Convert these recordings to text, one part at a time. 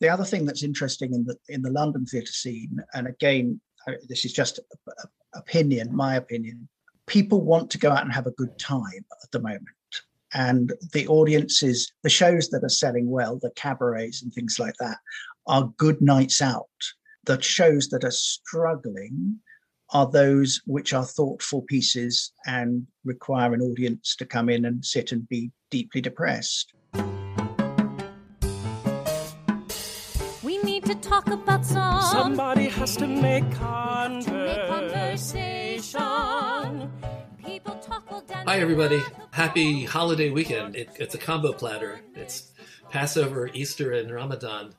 The other thing that's interesting in the in the London theatre scene, and again, this is just opinion, my opinion. People want to go out and have a good time at the moment, and the audiences, the shows that are selling well, the cabarets and things like that, are good nights out. The shows that are struggling are those which are thoughtful pieces and require an audience to come in and sit and be deeply depressed. Talk about some Somebody has to make conversation. conversation. People talk will dance Hi, everybody. Happy holiday weekend. It, it's a combo platter. It's Passover, Easter, and Ramadan.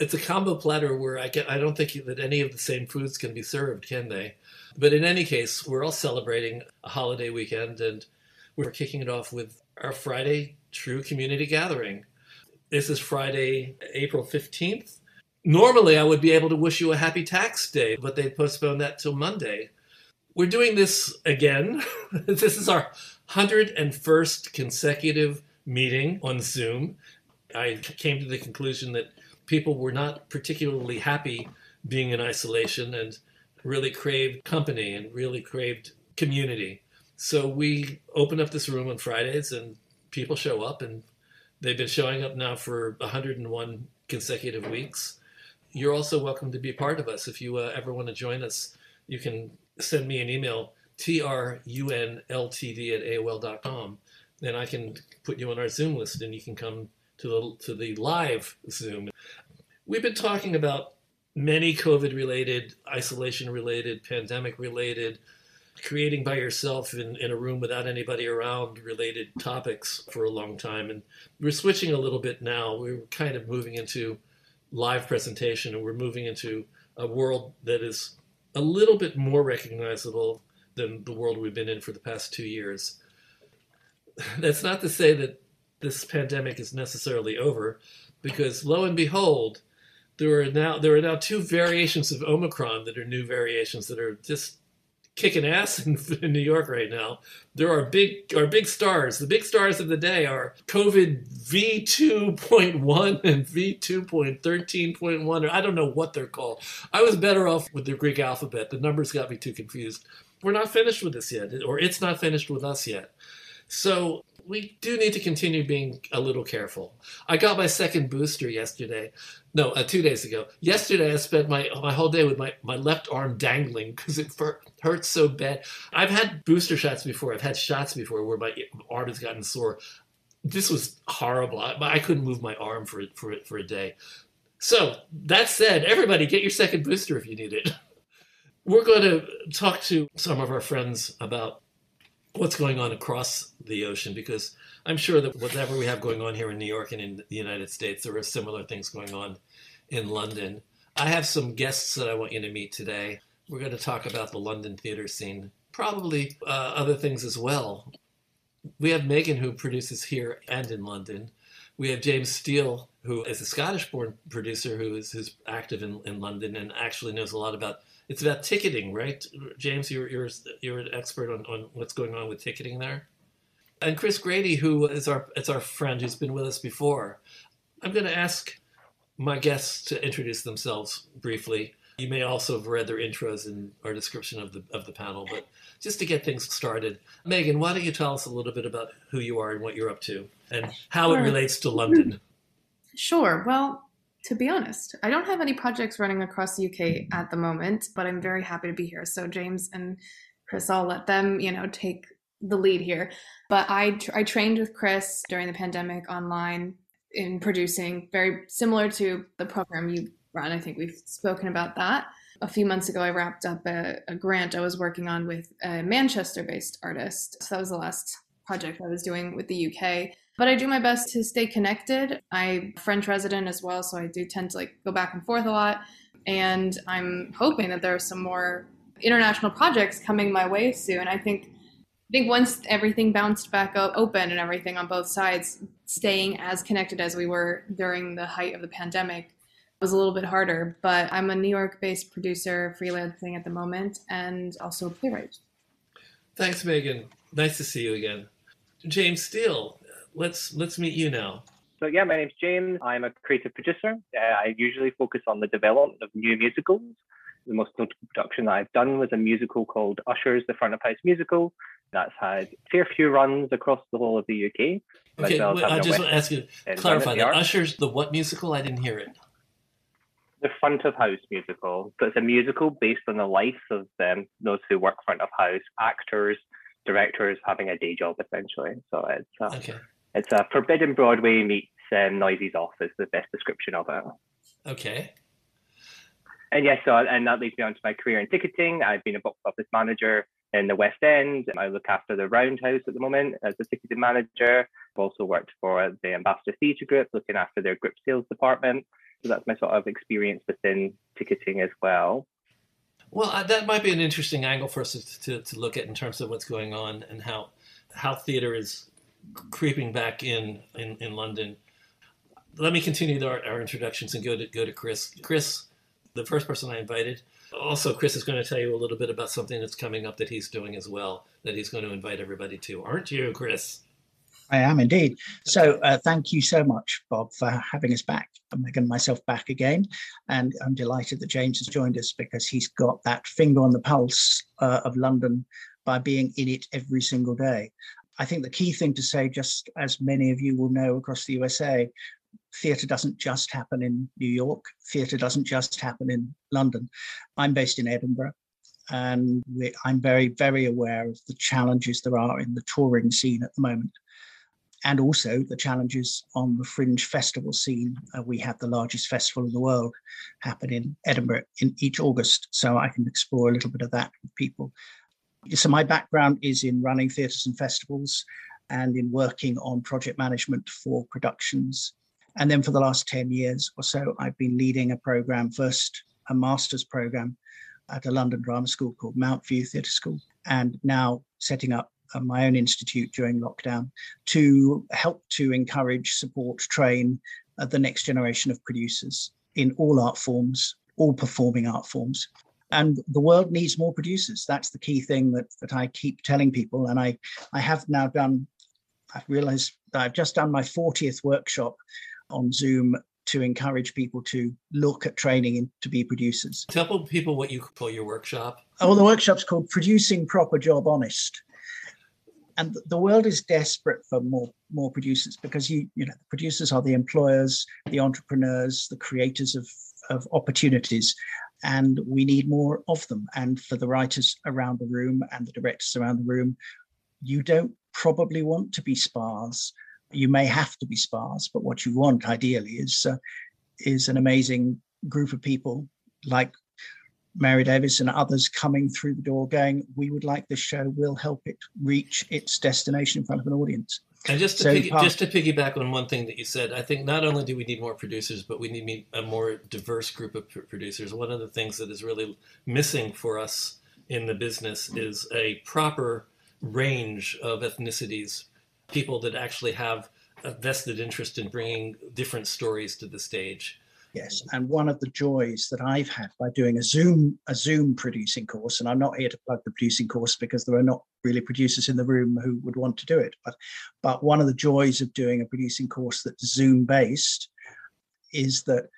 It's a combo platter where I, get, I don't think that any of the same foods can be served, can they? But in any case, we're all celebrating a holiday weekend, and we're kicking it off with our Friday TRU Community Gathering. This is Friday, April 15th. Normally, I would be able to wish you a happy tax day, but they postponed that till Monday. We're doing this again. this is our 101st consecutive meeting on Zoom. I came to the conclusion that people were not particularly happy being in isolation and really craved company and really craved community. So we open up this room on Fridays and people show up and they've been showing up now for 101 consecutive weeks. You're also welcome to be part of us. If you uh, ever want to join us, you can send me an email, trunltd at AOL.com, and I can put you on our Zoom list and you can come to the, to the live Zoom. We've been talking about many COVID related, isolation related, pandemic related, creating by yourself in, in a room without anybody around related topics for a long time. And we're switching a little bit now. We're kind of moving into live presentation and we're moving into a world that is a little bit more recognizable than the world we've been in for the past two years. That's not to say that this pandemic is necessarily over, because lo and behold, there are now there are now two variations of Omicron that are new variations that are just kicking ass in, in New York right now. There are big are big stars. The big stars of the day are COVID V two point one and V two point thirteen point one. I don't know what they're called. I was better off with the Greek alphabet. The numbers got me too confused. We're not finished with this yet, or it's not finished with us yet. So we do need to continue being a little careful. I got my second booster yesterday. No, uh, two days ago. Yesterday, I spent my my whole day with my, my left arm dangling because it hurts so bad. I've had booster shots before. I've had shots before where my arm has gotten sore. This was horrible. I, I couldn't move my arm for for for a day. So that said, everybody get your second booster if you need it. We're going to talk to some of our friends about what's going on across the ocean because I'm sure that whatever we have going on here in New York and in the United States, there are similar things going on in London. I have some guests that I want you to meet today. We're going to talk about the London theater scene, probably uh, other things as well. We have Megan, who produces here and in London. We have James Steel, who is a Scottish-born producer who is who's active in, in London and actually knows a lot about. It's about ticketing, right? James, you're you're you're an expert on, on what's going on with ticketing there. And Chris Grady, who is our it's our friend who's been with us before. I'm going to ask my guests to introduce themselves briefly. You may also have read their intros in our description of the of the panel, but just to get things started, Megan, why don't you tell us a little bit about who you are and what you're up to, and how it relates to London? Sure. Well, to be honest, I don't have any projects running across the UK at the moment, but I'm very happy to be here. So James and Chris, I'll let them, you know, take the lead here. But I I trained with Chris during the pandemic online in producing, very similar to the program you run. I think we've spoken about that. A few months ago, I wrapped up a, a grant I was working on with a Manchester-based artist. So that was the last project I was doing with the UK but I do my best to stay connected. I'm French resident as well, so I do tend to like go back and forth a lot. And I'm hoping that there are some more international projects coming my way soon. I think I think once everything bounced back up open and everything on both sides, staying as connected as we were during the height of the pandemic was a little bit harder. But I'm a New York-based producer, freelancing at the moment, and also a playwright. Thanks, Megan. Nice to see you again. James Steel, let's let's meet you now. So yeah, my name's James. I'm a creative producer. Uh, I usually focus on the development of new musicals. The most notable production that I've done was a musical called Ushers The Front of House Musical. That's had a fair few runs across the whole of the UK. Okay, well wait, I just want to ask you, End clarify that. Ushers the what musical? I didn't hear it. The Front of House musical. So it's a musical based on the life of um, those who work front of house, actors, directors having a day job essentially. So it's a, Okay. it's a Forbidden Broadway meets um, Noises Off, the best description of it. Okay. And yes, so and that leads me on to my career in ticketing. I've been a box office manager in the West End. I look after the Roundhouse at the moment as a ticketing manager. I've also worked for the Ambassador Theatre Group, looking after their group sales department. So that's my sort of experience within ticketing as well. Well, uh, that might be an interesting angle for us to, to, to look at in terms of what's going on and how how theater is creeping back in in, in London. Let me continue our, our introductions and go to go to Chris. Chris, the first person I invited. Also, Chris is going to tell you a little bit about something that's coming up that he's doing as well. That he's going to invite everybody to, aren't you, Chris? I am indeed. So uh, thank you so much, Bob, for having us back. I'm myself back again. And I'm delighted that James has joined us because he's got that finger on the pulse uh, of London by being in it every single day. I think the key thing to say, just as many of you will know across the USA, theatre doesn't just happen in New York, theatre doesn't just happen in London. I'm based in Edinburgh. And we, I'm very, very aware of the challenges there are in the touring scene at the moment and also the challenges on the fringe festival scene. Uh, we have the largest festival in the world happen in Edinburgh in each August, so I can explore a little bit of that with people. So my background is in running theatres and festivals and in working on project management for productions. And then for the last 10 years or so, I've been leading a program, first a master's program at a London drama school called Mountview Theatre School, and now setting up my own institute during lockdown to help to encourage, support, train uh, the next generation of producers in all art forms, all performing art forms. And the world needs more producers. That's the key thing that, that I keep telling people. And I, I have now done, I've realized that I've just done my 40th workshop on Zoom to encourage people to look at training in, to be producers. Tell people what you call your workshop. Oh, the workshop's called Producing Proper Job Honest and the world is desperate for more more producers because you you know the producers are the employers the entrepreneurs the creators of of opportunities and we need more of them. And for the writers around the room and the directors around the room you don't probably want to be sparse. You may have to be sparse but what you want ideally is uh, is an amazing group of people like Mary Davis and others coming through the door going, we would like this show, we'll help it reach its destination in front of an audience. And just to So piggy, part- just to piggyback on one thing that you said, I think not only do we need more producers, but we need a more diverse group of producers. One of the things that is really missing for us in the business is a proper range of ethnicities, people that actually have a vested interest in bringing different stories to the stage. Yes, and one of the joys that I've had by doing a Zoom a Zoom producing course, and I'm not here to plug the producing course because there are not really producers in the room who would want to do it, but but one of the joys of doing a producing course that's Zoom based is that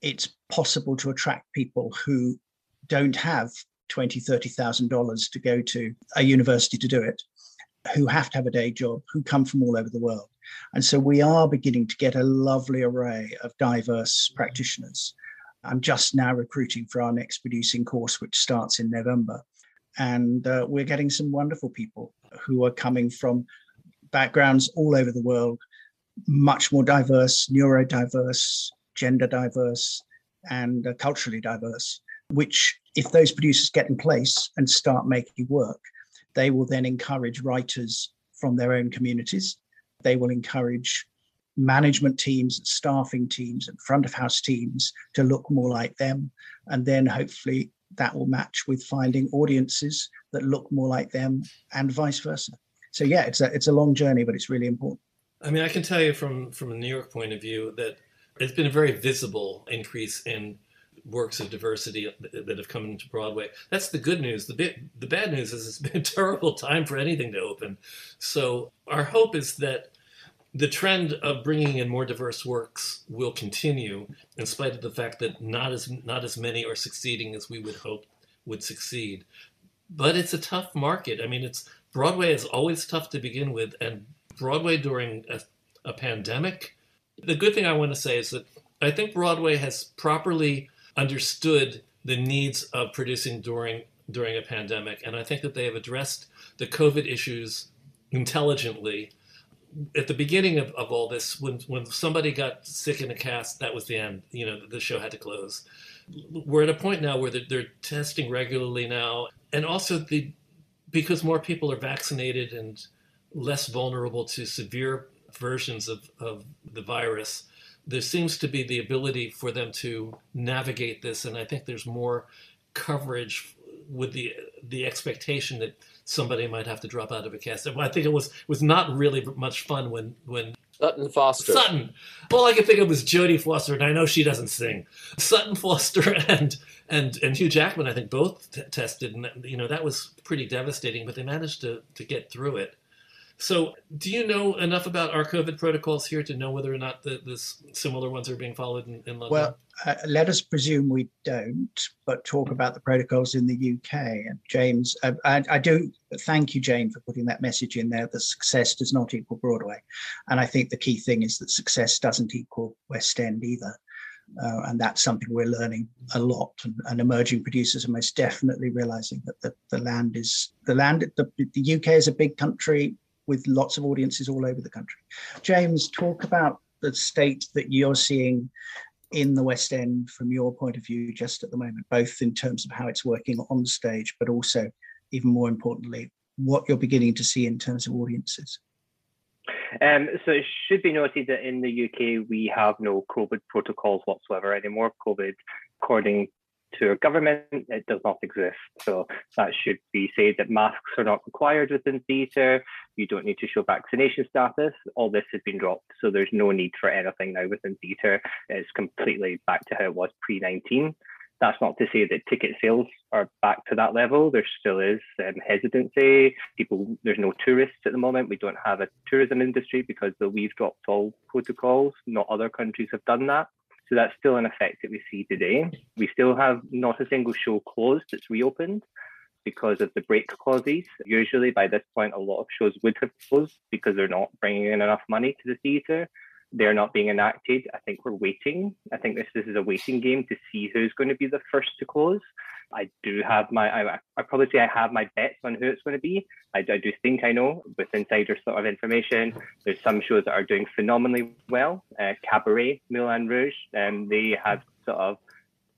it's possible to attract people who don't have twenty, thirty thousand dollars to go to a university to do it, who have to have a day job, who come from all over the world. And so we are beginning to get a lovely array of diverse practitioners. I'm just now recruiting for our next producing course, which starts in November. And uh, we're getting some wonderful people who are coming from backgrounds all over the world, much more diverse, neurodiverse, gender diverse, and uh, culturally diverse, which, if those producers get in place and start making work, they will then encourage writers from their own communities they will encourage management teams, and staffing teams, and front of house teams to look more like them. And then hopefully that will match with finding audiences that look more like them and vice versa. So yeah, it's a it's a long journey, but it's really important. I mean, I can tell you from from a New York point of view that it's been a very visible increase in works of diversity that have come into Broadway. That's the good news. The bit, the bad news is it's been a terrible time for anything to open. So our hope is that the trend of bringing in more diverse works will continue, in spite of the fact that not as not as many are succeeding as we would hope would succeed. But it's a tough market. I mean, it's Broadway is always tough to begin with, and Broadway during a, a pandemic. The good thing I want to say is that I think Broadway has properly understood the needs of producing during during a pandemic, and I think that they have addressed the COVID issues intelligently. At the beginning of, of all this, when when somebody got sick in a cast, that was the end. You know, the show had to close. We're at a point now where they're, they're testing regularly now, and also the because more people are vaccinated and less vulnerable to severe versions of, of the virus, there seems to be the ability for them to navigate this. And I think there's more coverage with the the expectation that somebody might have to drop out of a cast. I think it was was not really much fun when when Sutton Foster. Sutton. All I could think of was Jodie Foster, and I know she doesn't sing. Sutton Foster and and and Hugh Jackman, I think, both t- tested, and you know that was pretty devastating. But they managed to to get through it. So, do you know enough about our COVID protocols here to know whether or not the, this similar ones are being followed in, in London? Well, uh, let us presume we don't, but talk about the protocols in the UK. And James, uh, I, I, do thank you, Jane, for putting that message in there. That success does not equal Broadway, and I think the key thing is that success doesn't equal West End either. Uh, and that's something we're learning a lot. And, and, emerging producers are most definitely realizing that the, the land is the land. The, the UK is a big country with lots of audiences all over the country. James, talk about the state that you're seeing in the West End from your point of view just at the moment, both in terms of how it's working on stage, but also, even more importantly, what you're beginning to see in terms of audiences. Um, so it should be noted that in the UK we have no COVID protocols whatsoever anymore. COVID, according to a government, it does not exist. So that should be said that masks are not required within theatre. You don't need to show vaccination status. All this has been dropped. So there's no need for anything now within theatre. It's completely back to how it was pre 19. That's not to say that ticket sales are back to that level. There still is um, hesitancy. People, there's no tourists at the moment. We don't have a tourism industry because we've dropped all protocols. Not other countries have done that. So that's still an effect that we see today. We still have not a single show closed that's reopened because of the break clauses. Usually by this point, a lot of shows would have closed because they're not bringing in enough money to the theatre. They're not being enacted. I think we're waiting. I think this, this is a waiting game to see who's going to be the first to close. I do have my, I, I probably say I have my bets on who it's going to be. I, I do think I know with insider sort of information. There's some shows that are doing phenomenally well. Uh, Cabaret, Moulin Rouge, um, they have sort of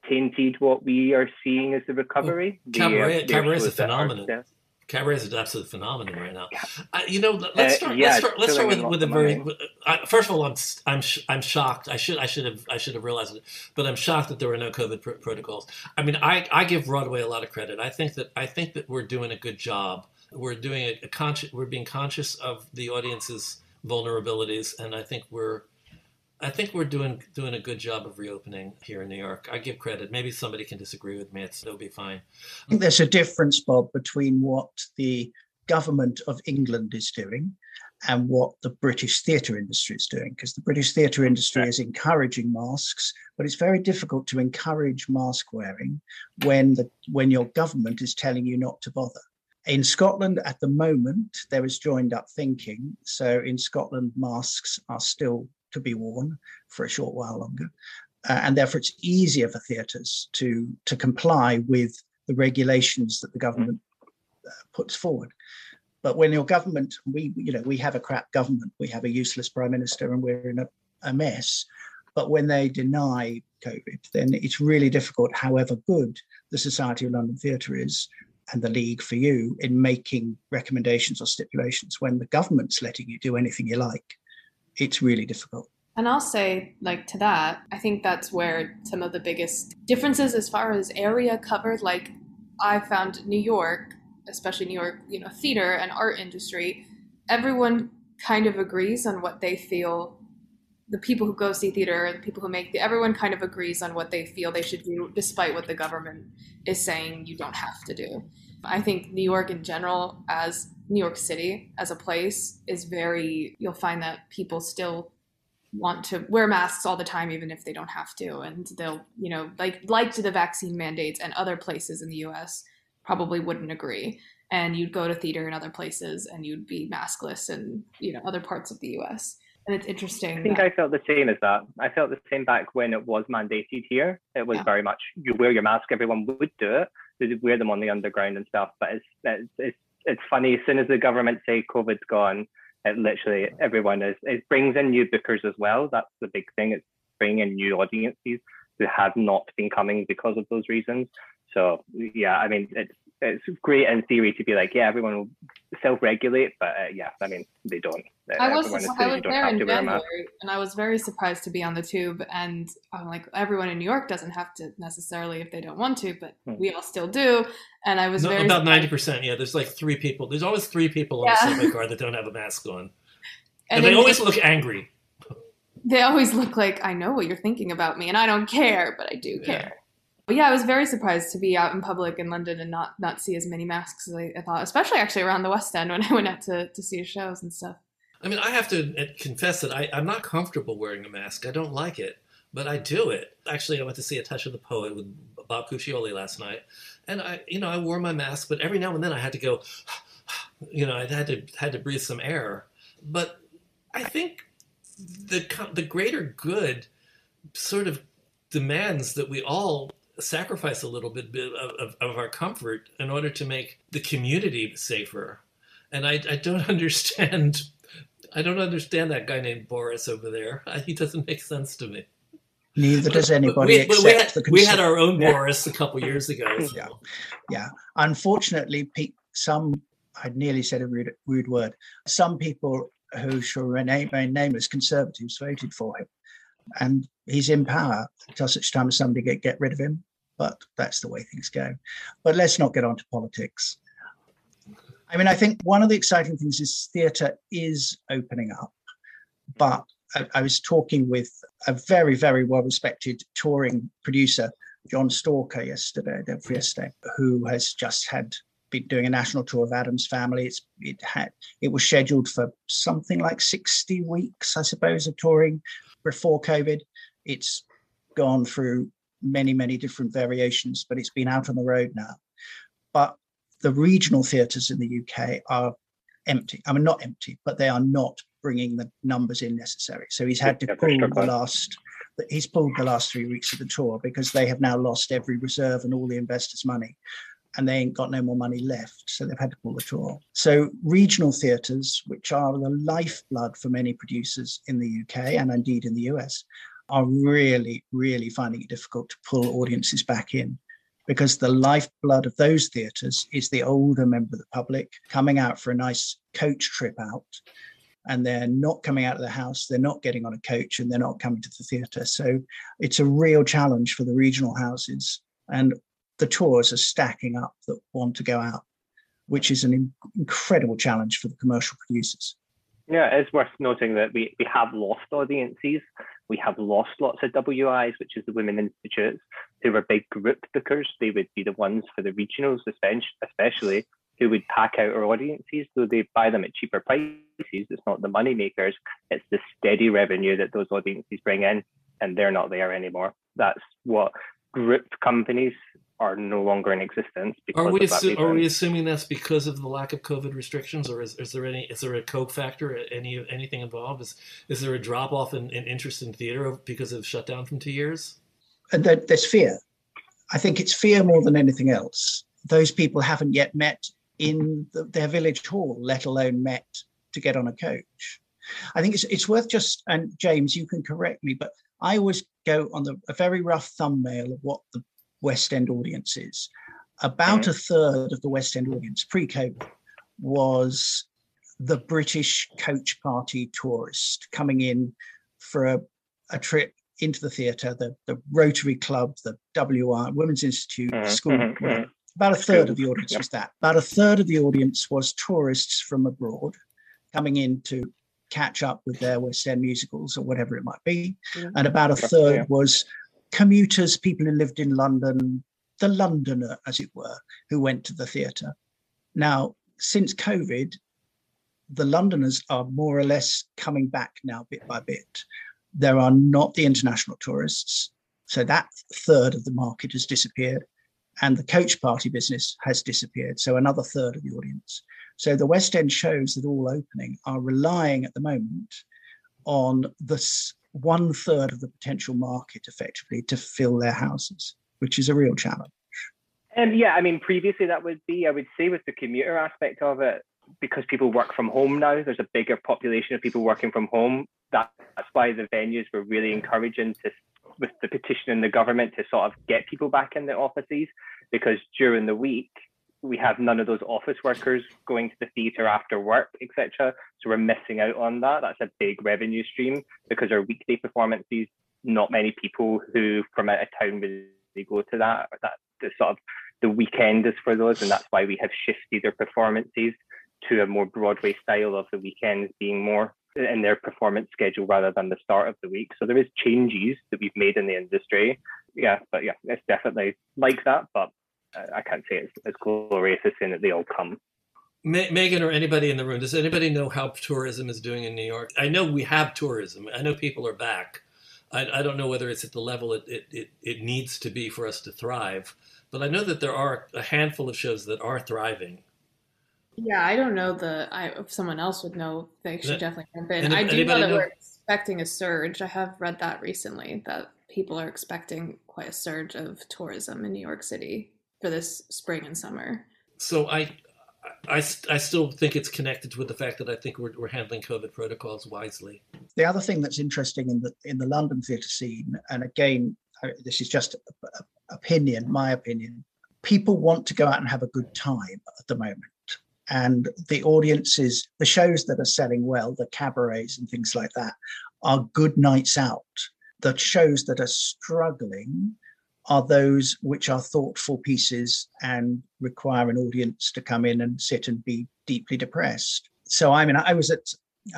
tainted what we are seeing as the recovery. Well, Cabaret, the, uh, Cabaret is a phenomenon. Are, Cabaret is an absolute phenomenon right now. I, you know, let's uh, start. Uh, yeah, let's start. Let's start with, with a very. I, first of all, I'm I'm I'm shocked. I should I should have I should have realized it, but I'm shocked that there were no COVID pr- protocols. I mean, I I give Broadway a lot of credit. I think that I think that we're doing a good job. We're doing a, a conscious. We're being conscious of the audience's vulnerabilities, and I think we're I think we're doing doing a good job of reopening here in New York. I give credit. Maybe somebody can disagree with me. It's, it'll be fine. I think there's a difference, Bob, between what the government of England is doing and what the British theatre industry is doing, because the British theatre industry is encouraging masks, but it's very difficult to encourage mask wearing when the when your government is telling you not to bother. In Scotland, at the moment, there is joined up thinking. So in Scotland, masks are still to be worn for a short while longer. Uh, and therefore, it's easier for theatres to, to comply with the regulations that the government uh, puts forward. But when your government, we, you know, we have a crap government, we have a useless prime minister, and we're in a, a mess. But when they deny COVID, then it's really difficult, however good the Society of London Theatre is and the League for you in making recommendations or stipulations when the government's letting you do anything you like it's really difficult. And I'll say, like, to that, I think that's where some of the biggest differences as far as area covered, like, I found New York, especially New York, you know, theater and art industry, everyone kind of agrees on what they feel. The people who go see theater, the people who make the, everyone kind of agrees on what they feel they should do, despite what the government is saying you don't have to do. I think New York in general, as New York City as a place, is very, you'll find that people still want to wear masks all the time even if they don't have to and they'll you know like like to the vaccine mandates and other places in the US probably wouldn't agree and you'd go to theater in other places and you'd be maskless in you know other parts of the US and it's interesting. I think that... I felt the same as that. I felt the same back when it was mandated here. It was yeah. very much you wear your mask. Everyone would do it. Wear them on the underground and stuff. But it's it's it's, it's funny. As soon as the government say COVID's gone, it literally everyone is. It brings in new bookers as well. That's the big thing. It's bringing in new audiences who have not been coming because of those reasons. So yeah, I mean it's it's great in theory to be like, yeah, everyone will self-regulate, but uh, yeah, I mean, they don't. I was, I was there in January, and I was very surprised to be on the tube, and I'm like, everyone in New York doesn't have to necessarily if they don't want to, but hmm. we all still do. And I was no, very about ninety percent. Yeah, there's like three people. There's always three people on yeah. the subway car that don't have a mask on, and, and they always look angry. They always look like I know what you're thinking about me, and I don't care, but I do yeah. care. But yeah, I was very surprised to be out in public in London and not not see as many masks as I, I thought, especially actually around the West End when I went out to, to see shows and stuff. I mean, I have to confess that I, I'm not comfortable wearing a mask. I don't like it, but I do it. Actually, I went to see A Touch of the Poet with Bob Cuccioli last night, and I, you know, I wore my mask, but every now and then I had to go, you know, I had to had to breathe some air. But I think the the greater good sort of demands that we all sacrifice a little bit of, of, of, our comfort in order to make the community safer. And I, I don't understand. I don't understand that guy named Boris over there. He doesn't make sense to me. Neither does anybody we, except we had, the we had our own yeah. Boris a couple years ago. So. Yeah, yeah. Unfortunately, some I nearly said a rude, rude word. Some people who shall remain nameless conservatives voted for him and he's in power until such time as somebody get, get rid of him. But that's the way things go. But let's not get on to politics. I mean, I think one of the exciting things is theatre is opening up. But I, I was talking with a very, very well respected touring producer, John Stalker, yesterday, yesterday, who has just had been doing a national tour of Addams Family. It's it had it was scheduled for something like 60 weeks, I suppose, of touring before COVID. It's gone through many, many different variations, but it's been out on the road now. But the regional theatres in the UK are empty. I mean, not empty, but they are not bringing the numbers in necessary. So he's had to pull the last. He's pulled the last three weeks of the tour because they have now lost every reserve and all the investors' money, and they ain't got no more money left. So they've had to pull the tour. So regional theatres, which are the lifeblood for many producers in the UK and indeed in the US, are really, really finding it difficult to pull audiences back in because the lifeblood of those theatres is the older member of the public coming out for a nice coach trip out. And they're not coming out of the house, they're not getting on a coach, and they're not coming to the theatre. So it's a real challenge for the regional houses. And the tours are stacking up that want to go out, which is an incredible challenge for the commercial producers. Yeah, it's worth noting that we, we have lost audiences. We have lost lots of WIs, which is the Women Institutes, who were big group bookers. They would be the ones for the regionals, especially, who would pack out our audiences, though they buy them at cheaper prices. It's not the money makers, it's the steady revenue that those audiences bring in, and they're not there anymore. That's what group companies are no longer in existence. Are we, assu- are we assuming that's because of the lack of COVID restrictions, or is, is there any is there a cope factor, any anything involved? Is is there a drop off in, in, interest in theater because of shutdown from two years? Uh, and there's fear. I think it's fear more than anything else. Those people haven't yet met in the, their village hall, let alone met to get on a coach. I think it's it's worth just and James, you can correct me, but I always go on the, a very rough thumbnail of what the West End audience is. About a third of the West End audience pre COVID was the British coach party tourist coming in for a, a trip into the theatre, the, the Rotary Club, the WR, Women's Institute, mm-hmm. school. Mm-hmm. mm-hmm. About a third of the audience was that. About a third of the audience was tourists from abroad coming in to catch up with their West End musicals or whatever it might be. And about a third was commuters, people who lived in London, the Londoner, as it were, who went to the theatre. Now, since COVID, the Londoners are more or less coming back now bit by bit. There are not the international tourists. So that third of the market has disappeared. And the coach party business has disappeared. So another third of the audience. So the West End shows that all opening are relying at the moment on this one third of the potential market effectively to fill their houses, which is a real challenge. And um, yeah, I mean, previously that would be, I would say, with the commuter aspect of it, because people work from home now, there's a bigger population of people working from home. That, that's why the venues were really encouraging to, with the petition in the government to sort of get people back in the offices, because during the week we have none of those office workers going to the theatre after work, etc. So we're missing out on that. That's a big revenue stream because our weekday performances, not many people who from out of town really go to that. That the sort of the weekend is for those, and that's why we have shifted our performances to a more Broadway style of the weekends being more in their performance schedule rather than the start of the week. So there is changes that we've made in the industry. Yeah, but yeah, it's definitely like that. But I can't say it's as glorious as saying that they all come. Megan or anybody in the room, does anybody know how tourism is doing in New York? I know we have tourism. I know people are back. I, I don't know whether it's at the level it, it, it, it needs to be for us to thrive, but I know that there are a handful of shows that are thriving. Yeah, I don't know the. I, if someone else would know, they should that, definitely jump in. I do know that know? we're expecting a surge. I have read that recently that people are expecting quite a surge of tourism in New York City for this spring and summer. So I, I, I still think it's connected with the fact that I think we're, we're handling COVID protocols wisely. The other thing that's interesting in the in the London theatre scene, and again, this is just a, a, opinion, my opinion. People want to go out and have a good time at the moment, and the audiences, the shows that are selling well, the cabarets and things like that, are good nights out. The shows that are struggling are those which are thoughtful pieces and require an audience to come in and sit and be deeply depressed. So, I mean, I was at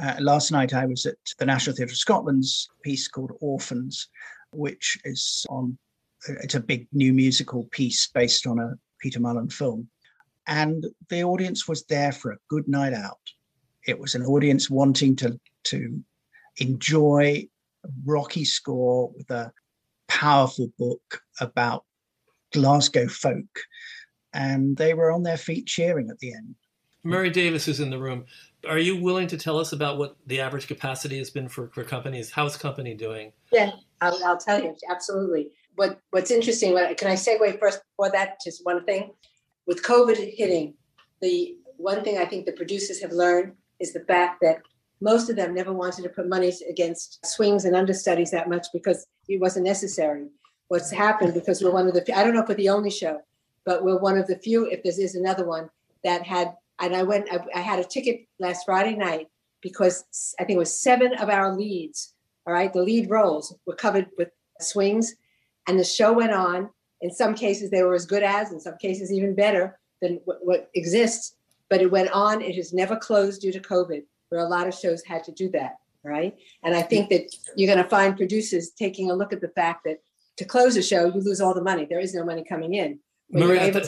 uh, last night, I was at the National Theatre of Scotland's piece called Orphans, which is on, it's a big new musical piece based on a Peter Mullan film. And the audience was there for a good night out. It was an audience wanting to, to enjoy a rocky score with a powerful book about Glasgow folk. And they were on their feet cheering at the end. Murray Davis is in the room. Are you willing to tell us about what the average capacity has been for, for companies? How's company doing? Yeah, I'll, I'll tell you. Absolutely. What What's interesting, what, can I segue first before that? Just one thing. With COVID hitting, the one thing I think the producers have learned is the fact that most of them never wanted to put money against swings and understudies that much because it wasn't necessary. What's happened because we're one of the I don't know if we're the only show, but we're one of the few, if there is another one, that had and I went I, I had a ticket last Friday night because I think it was seven of our leads, all right, the lead roles were covered with swings, and the show went on. In some cases, they were as good as, in some cases, even better than what, what exists. But it went on. It has never closed due to COVID where a lot of shows had to do that, right? And I think that you're going to find producers taking a look at the fact that to close a show, you lose all the money. There is no money coming in. Murray, th-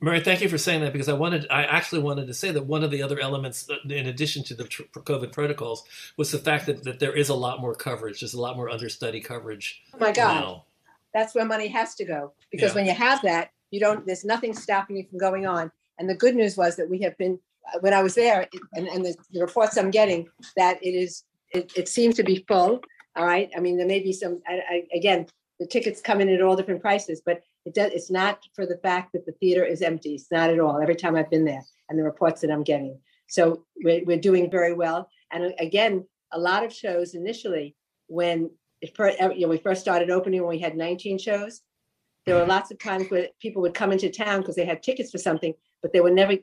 Murray, thank you for saying that because I wanted, I actually wanted to say that one of the other elements, uh, in addition to the tr- COVID protocols, was the fact that, that there is a lot more coverage. There's a lot more understudy coverage. Oh my God, now. That's where money has to go because yeah. when you have that, you don't. There's nothing stopping you from going on. And the good news was that we have been uh, when I was there, and, and the, the, reports I'm getting that it is, it, it, seems to be full. All right. I mean, there may be some. I, I, again, the tickets come in at all different prices, but it does. It's not for the fact that the theater is empty. It's not at all. Every time I've been there, and the reports that I'm getting, so we're, we're doing very well. And uh, again, a lot of shows initially when it first, uh, you know, we first started opening when we had 19 shows. There were mm-hmm. lots of times where people would come into town because they had tickets for something, but they were never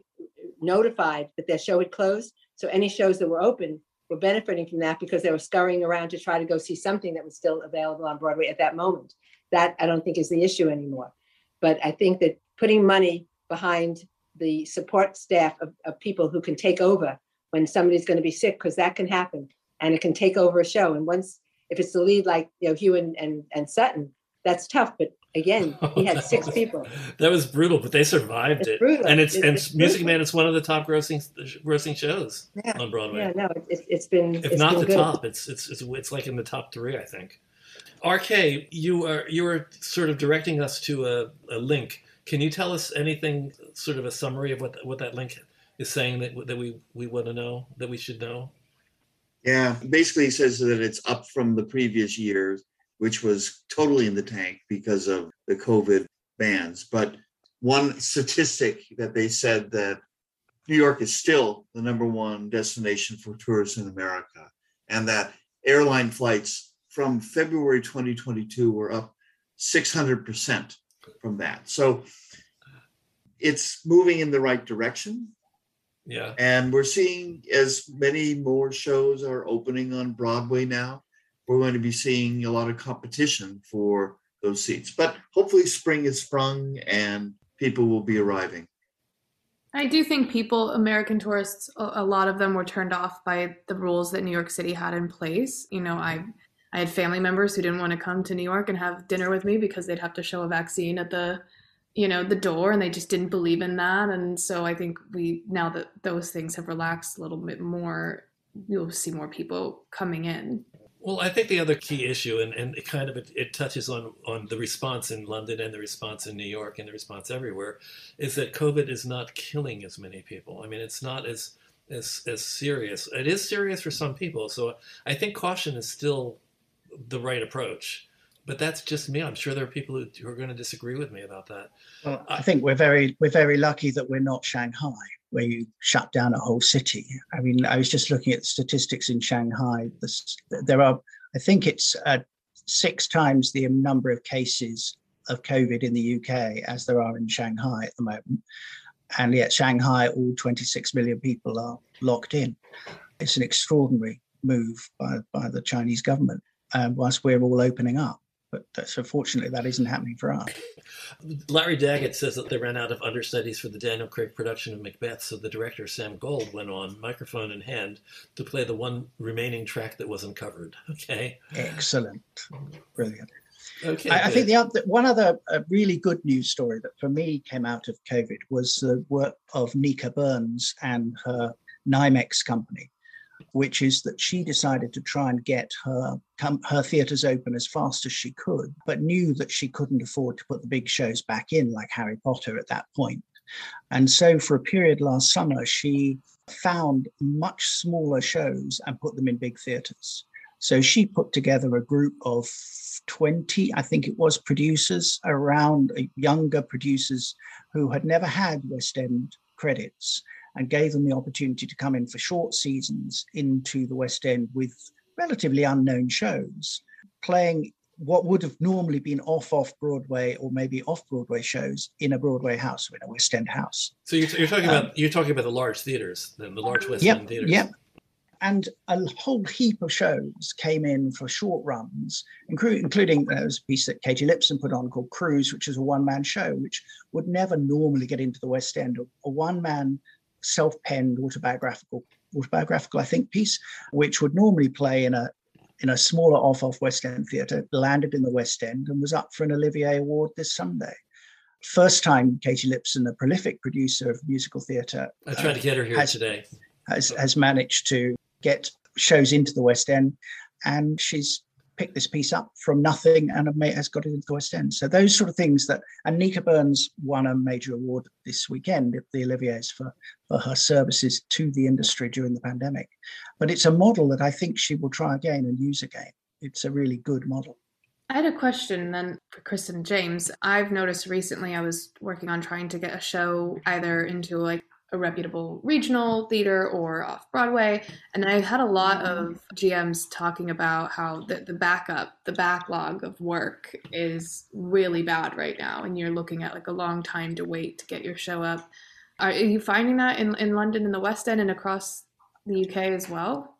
notified that their show had closed. So any shows that were open were benefiting from that because they were scurrying around to try to go see something that was still available on Broadway at that moment. That I don't think is the issue anymore. But I think that putting money behind the support staff of, of people who can take over when somebody's going to be sick, because that can happen and it can take over a show. And once, if it's the lead like you know Hugh and, and, and Sutton, that's tough. But again, oh, he had six people. That was brutal, but they survived It's it. brutal. And it's, It's- and it's Music brutal. Man. It's one of the top grossing grossing shows Yeah. on Broadway. Yeah, no, it, it's been if it's not been the good. top, it's, it's it's it's like in the top three, I think. RK, you are you are sort of directing us to a, a link. Can you tell us anything, sort of a summary of what what that link is saying that that we we want to know that we should know? Yeah, basically it says that it's up from the previous years, which was totally in the tank because of the COVID bans. But one statistic that they said that New York is still the number one destination for tourists in America, and that airline flights from February 2022 were up 600% from that. So it's moving in the right direction. Yeah. And we're seeing as many more shows are opening on Broadway now, we're going to be seeing a lot of competition for those seats. But hopefully, spring is sprung and people will be arriving. I do think people, American tourists, a a lot of them were turned off by the rules that New York City had in place. You know, I I had family members who didn't want to come to New York and have dinner with me because they'd have to show a vaccine at the you know the door and they just didn't believe in that and so i think we now that those things have relaxed a little bit more you'll see more people coming in Well, I think the other key issue, and, and it kind of it, it touches on on the response in London and the response in New York and the response everywhere, is that COVID is not killing as many people. I mean, it's not as as as serious. It is serious for some people, so I think caution is still the right approach. But that's just me. I'm sure there are people who, who are going to disagree with me about that. Well, I think we're very we're very lucky that we're not Shanghai, where you shut down a whole city. I mean, I was just looking at the statistics in Shanghai. There are, I think it's uh, six times the number of cases of COVID in the UK as there are in Shanghai at the moment, and yet Shanghai, all 26 million people are locked in. It's an extraordinary move by by the Chinese government, um, whilst we're all opening up. But that's unfortunately that isn't happening for us. Larry Daggett says that they ran out of understudies for the Daniel Craig production of Macbeth, so the director Sam Gold went on, microphone in hand, to play the one remaining track that wasn't covered. Okay. Excellent, brilliant. Okay. I, I think the other, one other uh, really good news story that for me came out of COVID was the work of Nica Burns and her Nimax company, which is that she decided to try and get her her theatres open as fast as she could, but knew that she couldn't afford to put the big shows back in like Harry Potter at that point. And so for a period last summer, she found much smaller shows and put them in big theatres. So she put together a group of 20, I think it was, producers around uh, younger producers who had never had West End credits and gave them the opportunity to come in for short seasons into the West End with relatively unknown shows, playing what would have normally been off off Broadway or maybe off Broadway shows in a Broadway house or in a West End house. So you're, you're talking Um, about you're talking about the large theaters, then the large West Yep, End theaters. yep. And a whole heap of shows came in for short runs, including, including uh, there was a piece that Katy Lipson put on called Cruise, which is a one-man show, which would never normally get into the West End. A one-man self-penned autobiographical, autobiographical, I think, piece, which would normally play in a in a smaller off-off West End theatre, landed in the West End and was up for an Olivier Award this Sunday. First time Katy Lipson, a prolific producer of musical theatre, I tried to get her here has- today. has has managed to get shows into the West End, and she's picked this piece up from nothing and has got it into the West End. So those sort of things that and Nica Burns won a major award this weekend at the Olivier's for for her services to the industry during the pandemic. But it's a model that I think she will try again and use again. It's a really good model. I had a question then for Chris and James. I've noticed recently I was working on trying to get a show either into like a reputable regional theater or off Broadway. And I had a lot of GMs talking about how the, the backup, the backlog of work is really bad right now. And you're looking at like a long time to wait to get your show up. Are you finding that in, in London, in the West End, and across the UK as well?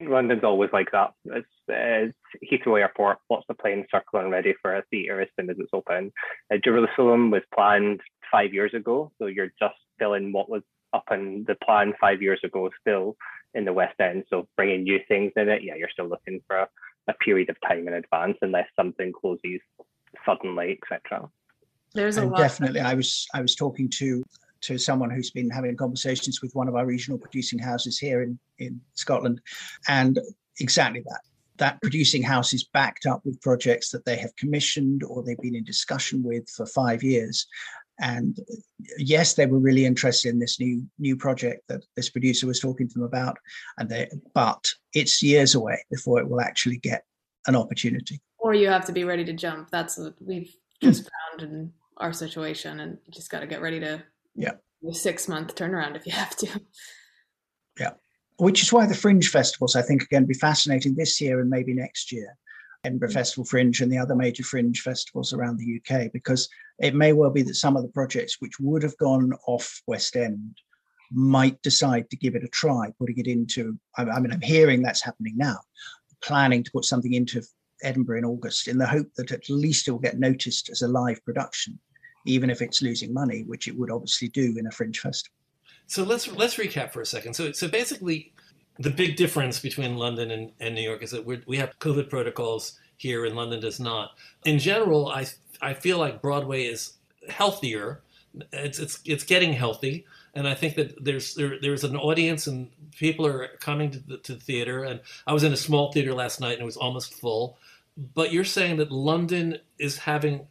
London's always like that. It's, uh, Heathrow Airport, lots of planes circling ready for a theatre as soon as it's open. Uh, Jerusalem was planned five years ago, so you're just filling what was up in the plan five years ago still in the West End. So bringing new things in it, yeah, you're still looking for a, a period of time in advance unless something closes suddenly, etc. There's a and lot. definitely i was i was talking to to someone who's been having conversations with one of our regional producing houses here in in scotland and exactly that that producing house is backed up with projects that they have commissioned or they've been in discussion with for five years and uh, yes they were really interested in this new new project that this producer was talking to them about and they but it's years away before it will actually get an opportunity or you have to be ready to jump. That's what we've hmm. just found in our situation, and you just got to get ready to Yeah. a six month turnaround if you have to. Yeah. Which is why the fringe festivals I think are going to be fascinating this year and maybe next year. Edinburgh Festival Fringe and the other major fringe festivals around the UK, because it may well be that some of the projects which would have gone off West End might decide to give it a try, putting it into. I, mean, I'm hearing that's happening now, planning to put something into Edinburgh in August in the hope that at least it will get noticed as a live production, even if it's losing money, which it would obviously do in a fringe festival. So let's let's recap for a second. So so basically, the big difference between London and, and New York is that we have COVID protocols here, and London does not. In general, I I feel like Broadway is healthier. It's it's it's getting healthy, and I think that there's there, there's an audience and people are coming to the, to the theater. And I was in a small theater last night, and it was almost full. But you're saying that London is having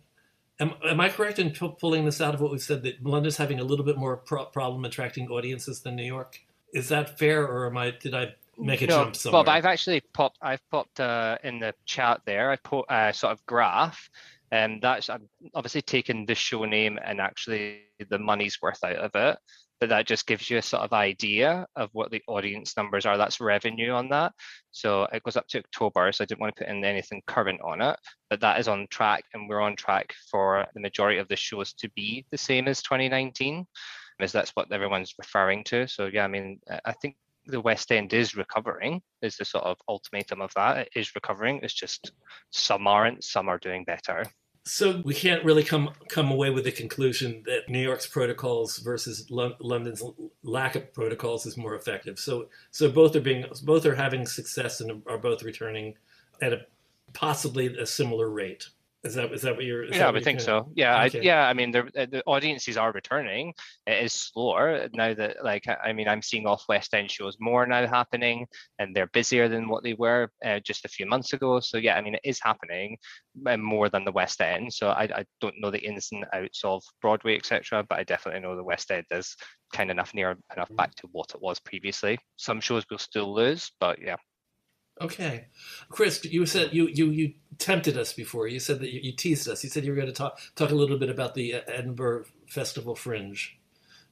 Am, am I correct in pu- pulling this out of what we said that London's having a little bit more pro- problem attracting audiences than New York? Is that fair, or am I did I make a no, jump somewhere? Bob, I've actually popped. I've popped uh, in the chat there. I put a sort of graph, and that's I'm obviously taken the show name and actually the money's worth out of it. But that just gives you a sort of idea of what the audience numbers are. That's revenue on that. So it goes up to October. So I didn't want to put in anything current on it, but that is on track, and we're on track for the majority of the shows to be the same as 2019, as that's what everyone's referring to. So yeah, I mean, I- think the West End is recovering. Is the sort of ultimatum of that? It is recovering. It's just some aren't. Some are doing better. So we can't really come come away with the conclusion that New York's protocols versus Lon- London's lack of protocols is more effective. So so both are being both are having success and are both returning at a possibly a similar rate. Is that is that what you're? yeah, I would think so. Yeah, Okay. I, yeah. I mean, the the audiences are returning. It is slower now that, like, I mean, I'm seeing off West End shows more now happening, and they're busier than what they were uh, just a few months ago. So yeah, I mean, it is happening uh, more than the West End. So I, I don't know the ins and outs of Broadway, etc. But I definitely know the West End is kind of enough near enough back to what it was previously. Some shows will still lose, but yeah. Okay, Chris, you said you you you tempted us before. You said that you, you teased us. You said you were going to talk talk a little bit about the uh, Edinburgh Festival Fringe.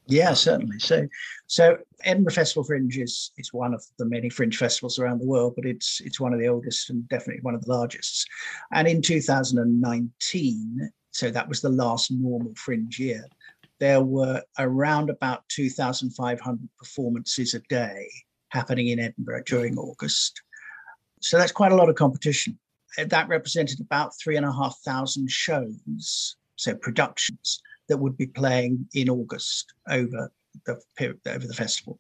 Yeah, certainly. So, so Edinburgh Festival Fringe is is one of the many fringe festivals around the world, but it's it's one of the oldest and definitely one of the largest. And in 2019, so that was the last normal fringe year, there were around about 2,500 performances a day happening in Edinburgh during August. So that's quite a lot of competition. Uh, That represented about three and a half thousand shows, so productions that would be playing in August over the period over the festival.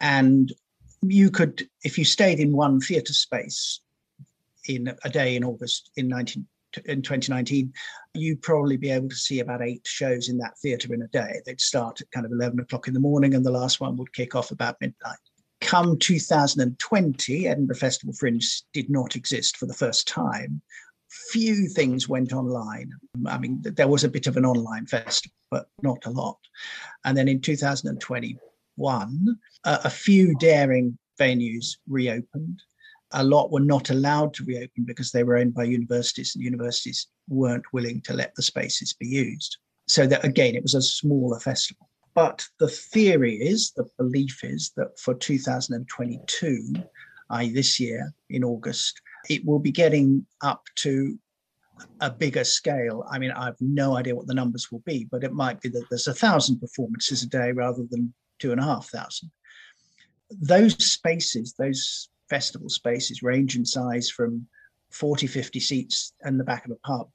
And you could, if you stayed in one theatre space in a day in August in 19 in 2019, you'd probably be able to see about eight shows in that theatre in a day. They'd start at kind of 11 o'clock in the morning, and the last one would kick off about midnight. Come 2020, Edinburgh Festival Fringe did not exist for the first time few things went online. I mean, there was a bit of an online festival, but not a lot. And then in 2021, uh, a few daring venues reopened. A lot were not allowed to reopen because they were owned by universities, and universities weren't willing to let the spaces be used. So that again, it was a smaller festival. But the theory is, the belief is that for 2022, i.e., this year in August, it will be getting up to a bigger scale. I mean, I have no idea what the numbers will be, but it might be that there's a thousand performances a day rather than two and a half thousand. Those spaces, those festival spaces, range in size from 40, 50 seats in the back of a pub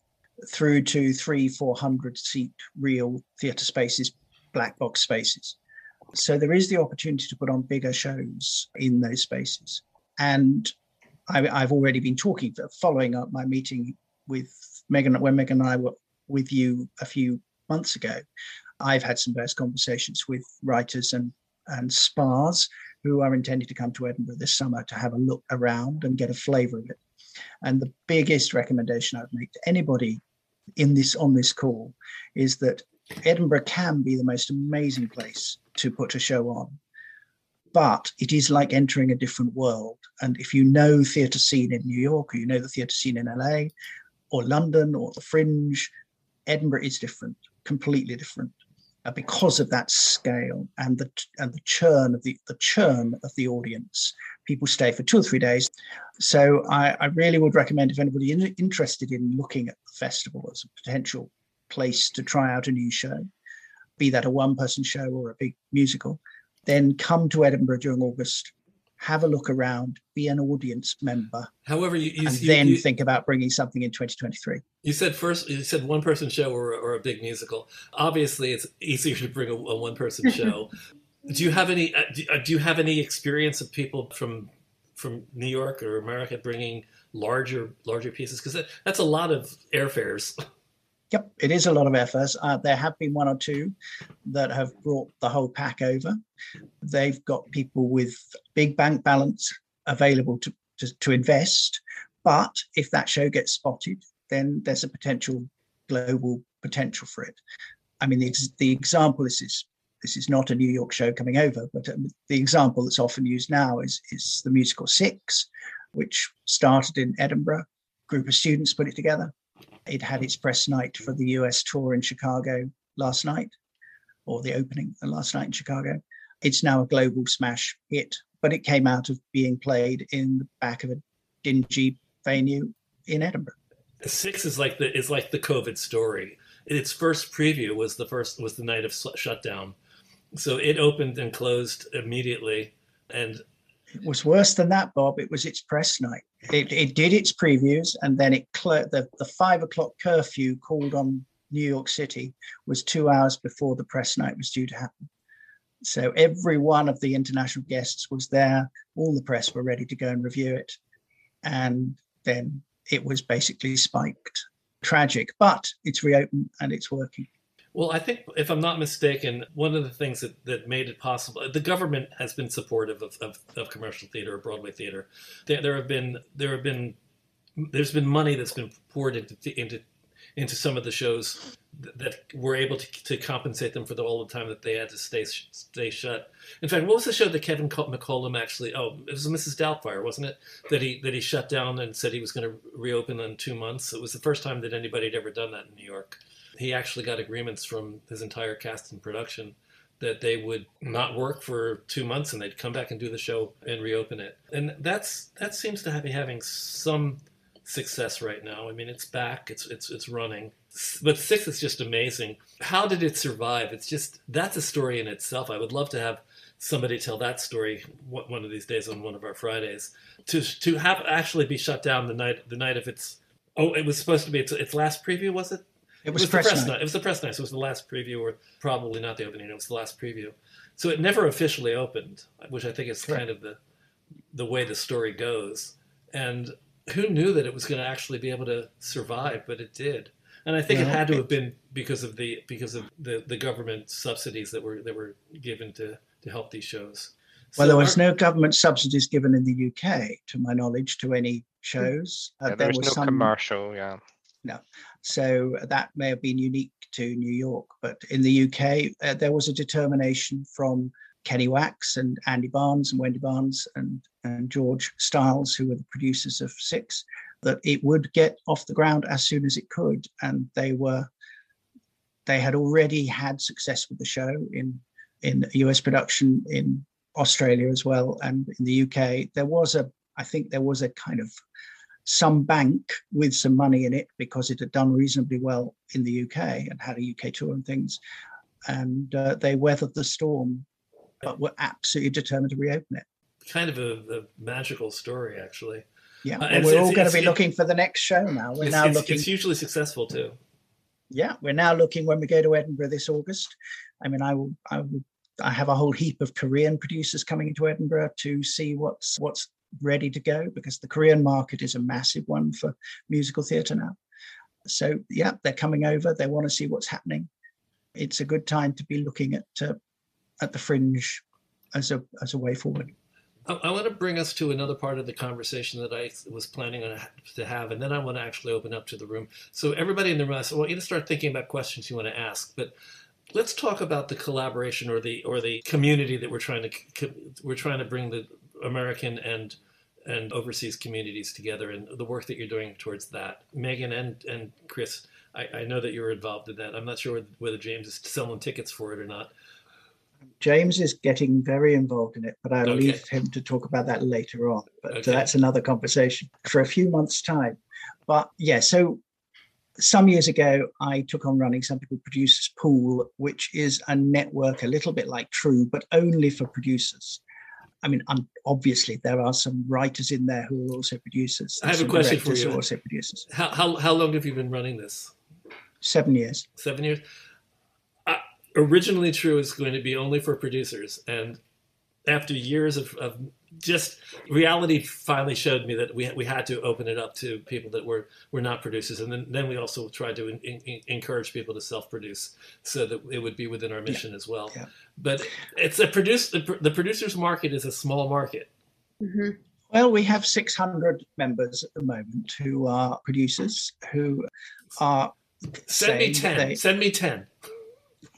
through to three, 400 seat real theatre spaces, black box spaces. So there is the opportunity to put on bigger shows in those spaces. And I, I've already been talking, following up my meeting with Megan, when Megan and I were with you a few months ago, I've had some various conversations with writers and and spas who are intending to come to Edinburgh this summer to have a look around and get a flavour of it. And the biggest recommendation I would make to anybody in this on this call is that Edinburgh can be the most amazing place to put a show on. But it is like entering a different world. And if you know theatre scene in New York, or you know the theatre scene in LA, or London, or the Fringe, Edinburgh is different, completely different uh, because of that scale and the and the churn of the the churn of the audience. People stay for two or three days. So I, I really would recommend if anybody in, interested in looking at the festival as a potential place to try out a new show, be that a one-person show or a big musical, then come to Edinburgh during August have a look around, be an audience member. However, you, you and you, then you, think about bringing something in 2023. You said first, you said one person show or, or a big musical. Obviously, it's easier to bring a, a one person show. do you have any? Uh, do, uh, do you have any experience of people from from New York or America bringing larger larger pieces? Because that, that's a lot of airfares. Yep, it is a lot of airfares. Uh, there have been one or two that have brought the whole pack over. They've got people with big bank balance available to, to, to invest. But if that show gets spotted, then there's a potential global potential for it. I mean, the, the example this is this is not a New York show coming over, but um, the example that's often used now is is the musical Six, which started in Edinburgh. A group of students put it together. It had its press night for the US tour in Chicago last night, or the opening last night in Chicago. It's now a global smash hit, but it came out of being played in the back of a dingy venue in Edinburgh. Six is like the is like the COVID story. Its first preview was the first was the night of shutdown, so it opened and closed immediately, and it was worse than that, Bob. It was its press night. It, it did its previews, and then it the the five o'clock curfew called on New York City was two hours before the press night was due to happen. So every one of the international guests was there. All the press were ready to go and review it, and then it was basically spiked. Tragic, but it's reopened and it's working. Well, I think, if I'm not mistaken, one of the things that, that made it possible, the government has been supportive of, of, of commercial theater or Broadway theater. There, there, have been there have been there's been money that's been poured into into into some of the shows that, were able to, to compensate them for the, all the time that they had to stay stay shut. In fact, what was the show that Kevin McCollum actually? Oh, it was Mrs. Doubtfire, wasn't it? That he that he shut down and said he was going to reopen in two months. It was the first time that anybody had ever done that in New York he actually got agreements from his entire cast and production that they would not work for two months and they'd come back and do the show and reopen it. And that's that seems to be having some success right now. I mean, it's back, it's it's it's running. But six is just amazing. How did it survive? It's just that's a story in itself. I would love to have somebody tell that story one of these days on one of our Fridays. To to have actually be shut down the night the night of its oh it was supposed to be its, its last preview was it it was, it was press the press night. night. It was the press night. So it was the last preview, or probably not the opening. It was the last preview. So it never officially opened, which I think is Correct. kind of the the way the story goes. And who knew that it was going to actually be able to survive? But it did. And I think it had to it- have been because of the because of the, the government subsidies that were that were given to to help these shows. Well, So there was our- no government subsidies given in the UK, to my knowledge, to any shows. Uh, Yeah, there there was was no some, commercial. Yeah. So that may have been unique to New York. But in the UK, uh, there was a determination from Kenny Wax and Andy Barnes and Wendy Barnes and, and George Stiles, who were the producers of Six, that it would get off the ground as soon as it could. And they were, they had already had success with the show in in US production in Australia as well and in the UK. There was a, I think there was a kind of some bank with some money in it because it had done reasonably well in the UK and had a UK tour and things. And uh, they weathered the storm, but were absolutely determined to reopen it. kind of a, a magical story, actually. Yeah, Uh, well, it's- we're all going to be looking for the next show now. We're It's, now it's- looking. it's hugely successful too. yeah, we're now looking when we go to Edinburgh this August. I mean, I will, I will, I have a whole heap of Korean producers coming into Edinburgh to see what's what's ready to go because the Korean market is a massive one for musical theatre now. So yeah, they're coming over. They want to see what's happening. It's a good time to be looking at uh, at the fringe as a as a way forward. I, I want to bring us to another part of the conversation that I was planning on to have, and then I want to actually open up to the room. So everybody in the room, I want you to start thinking about questions you want to ask, but let's talk about the collaboration or the or the community that we're trying to we're trying to bring the American and and overseas communities together and the work that you're doing towards that. Megan and and Chris, I, I know that you're involved in that. I'm not sure whether James is selling tickets for it or not. James is getting very involved in it, but I'll okay. leave him to talk about that later on. But uh, okay. that's another conversation for a few months' time. But yeah, so some years ago, I took on running something called Producers Pool, which is a network a little bit like TRU, but only for producers. I mean, obviously, there are some writers in there who are also producers. I have a question for you. also producers. How, how, how long have you been running this? Seven years. Seven years. Uh, originally, TRU is going to be only for producers, and after years of, of just reality finally showed me that we, we had to open it up to people that were, were not producers. And then, then we also tried to in, in, encourage people to self-produce so that it would be within our mission yeah. as well. Yeah. But it's a produce, the, the producers market is a small market. Mm-hmm. Well, we have 600 members at the moment who are producers who are. Send me 10. They, Send me 10.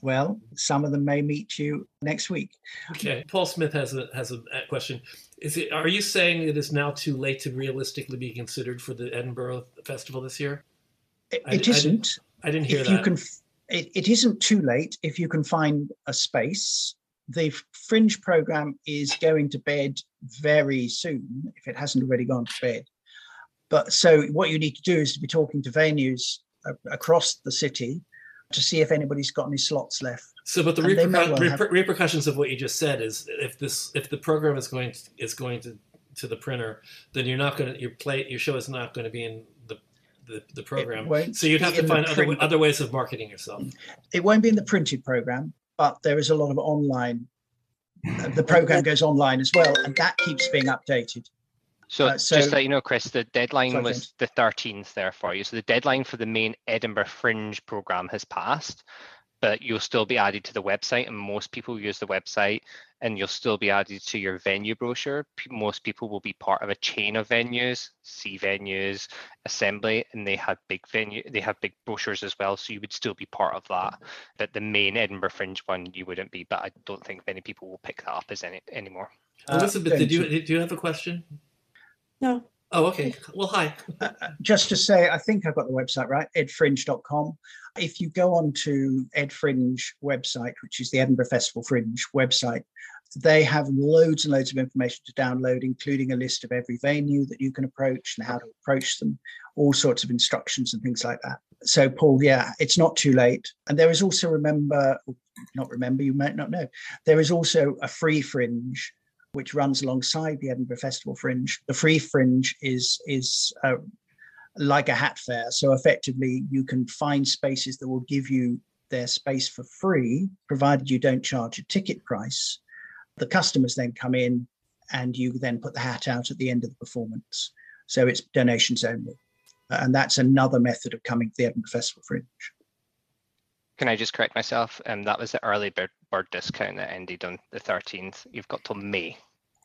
Well, some of them may meet you next week. Okay. Paul Smith has a has a question. Is it are you saying it is now too late to realistically be considered for the Edinburgh Festival this year? It, it I, isn't. I, I, didn't hear if that. You can, it, it isn't too late if you can find a space. The fringe program is going to bed very soon, if it hasn't already gone to bed. But so what you need to do is to be talking to venues across the city to see if anybody's got any slots left. So, but the well have... repercussions of what you just said is if this if the program is going to, is going to to the printer, then you're not going to your play your show is not going to be in the the, the program. So you'd have to find other other ways of marketing yourself. It won't be in the printed program, but there is a lot of online. Uh, the program goes online as well, and that keeps being updated. So, uh, so, just let you know, Chris, the deadline sorry, was the 13th there for you. So the deadline for the main Edinburgh Fringe program has passed, but you'll still be added to the website, and most people use the website, and you'll still be added to your venue brochure. Most people will be part of a chain of venues, C venues, Assembly, and they have big venue, they have big brochures as well. So you would still be part of that. But the main Edinburgh Fringe one, you wouldn't be. But I don't think many people will pick that up as any anymore. Elizabeth, uh, did you did you have a question? No. Oh, okay. Well, hi. Uh, just to say, I think I've got the website right, edfringe.com. If you go on to Ed Fringe website, which is the Edinburgh Festival Fringe website, they have loads and loads of information to download, including a list of every venue that you can approach and how to approach them, all sorts of instructions and things like that. So, Paul, yeah, it's not too late. And there is also, remember, not remember, you might not know, there is also a free fringe which runs alongside the Edinburgh Festival Fringe. The free fringe is is uh, like a hat fair, so effectively you can find spaces that will give you their space for free, provided you don't charge a ticket price. The customers then come in, and you then put the hat out at the end of the performance. So it's donations only, and that's another method of coming to the Edinburgh Festival Fringe. Can I just correct myself? Um, that was the early bird, bird discount that ended on the 13th. You've got till May.